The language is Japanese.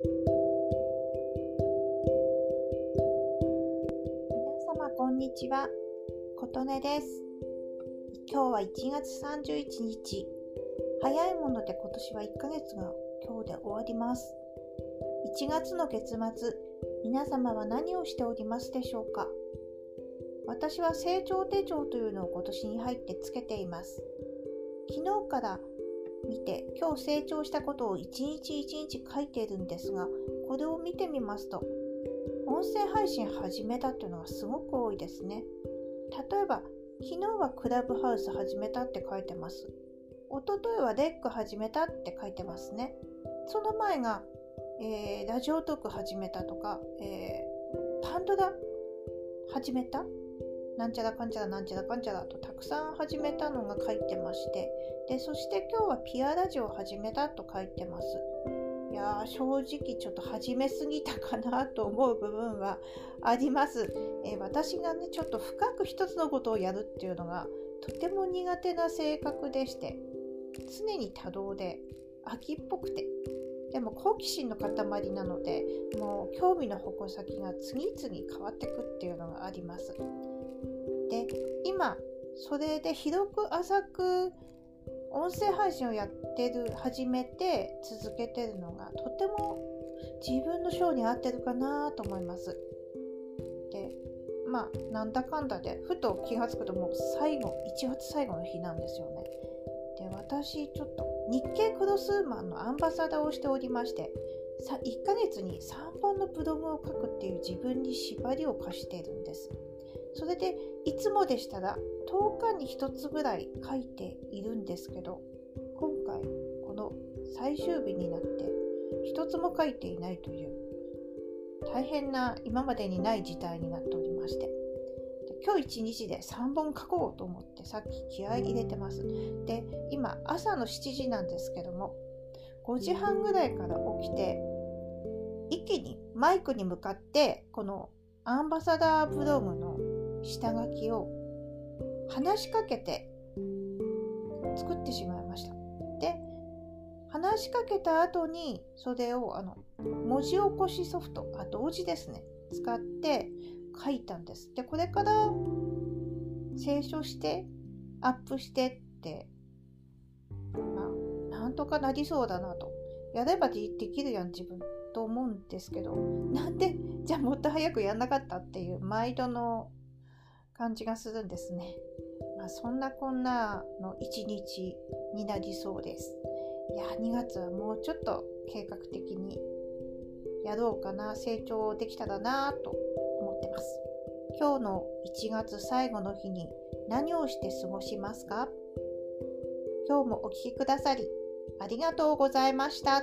皆様こんにちは。琴音です。今日は1月31日。早いもので今年は1ヶ月が今日で終わります。1月の月末皆様は何をしておりますでしょうか？私は成長手帳というのを今年に入ってつけています。昨日から見て今日成長したことを一日一日書いているんですがこれを見てみますと音声配信始めたっていうのがすごく多いですね。例えば昨日はクラブハウス始めたって書いてます。一昨日はレック始めたって書いてますね。その前が、えー、ラジオトーク始めたとか、えー、パンドラ始めた？なんちゃらかんちゃらなんちゃらかんちゃらとたくさん始めたのが書いてましてでそして今日はピアラジオを始めたと書いてます。いやー正直ちょっと始めすぎたかなと思う部分はあります、えー、私がねちょっと深く一つのことをやるっていうのがとても苦手な性格でして常に多動で秋っぽくて。でも好奇心の塊なのでもう興味の矛先が次々変わってくっていうのがあります。で今それで広く浅く音声配信をやってる始めて続けてるのがとても自分の性に合ってるかなと思います。でまあなんだかんだでふと気が付くともう最後1月最後の日なんですよね。で私ちょっと日経クロスーマンのアンバサダーをしておりまして1ヶ月に3本のブログを書くっていう自分に縛りを課しているんです。それでいつもでしたら10日に1つぐらい書いているんですけど今回この最終日になって1つも書いていないという大変な今までにない事態になっておりまして今日一日で3本書こうと思ってさっき気合い入れてます。で今朝の7時なんですけども5時半ぐらいから起きて一気にマイクに向かってこのアンバサダーブログの下書きを話しかけて作ってしまいました。で話しかけた後にそれをあの文字起こしソフトあ同時ですね使って書いたんです。でこれから清書してアップしてってまあなんとかなりそうだなとやればできるやん自分と思うんですけどなんでじゃあもっと早くやんなかったっていう毎度の感じがするんですね。まあ、そんなこんなの一日になりそうです。いや、2月はもうちょっと計画的にやろうかな、成長できたらなと思ってます。今日の1月最後の日に何をして過ごしますか？今日もお聴きくださりありがとうございました。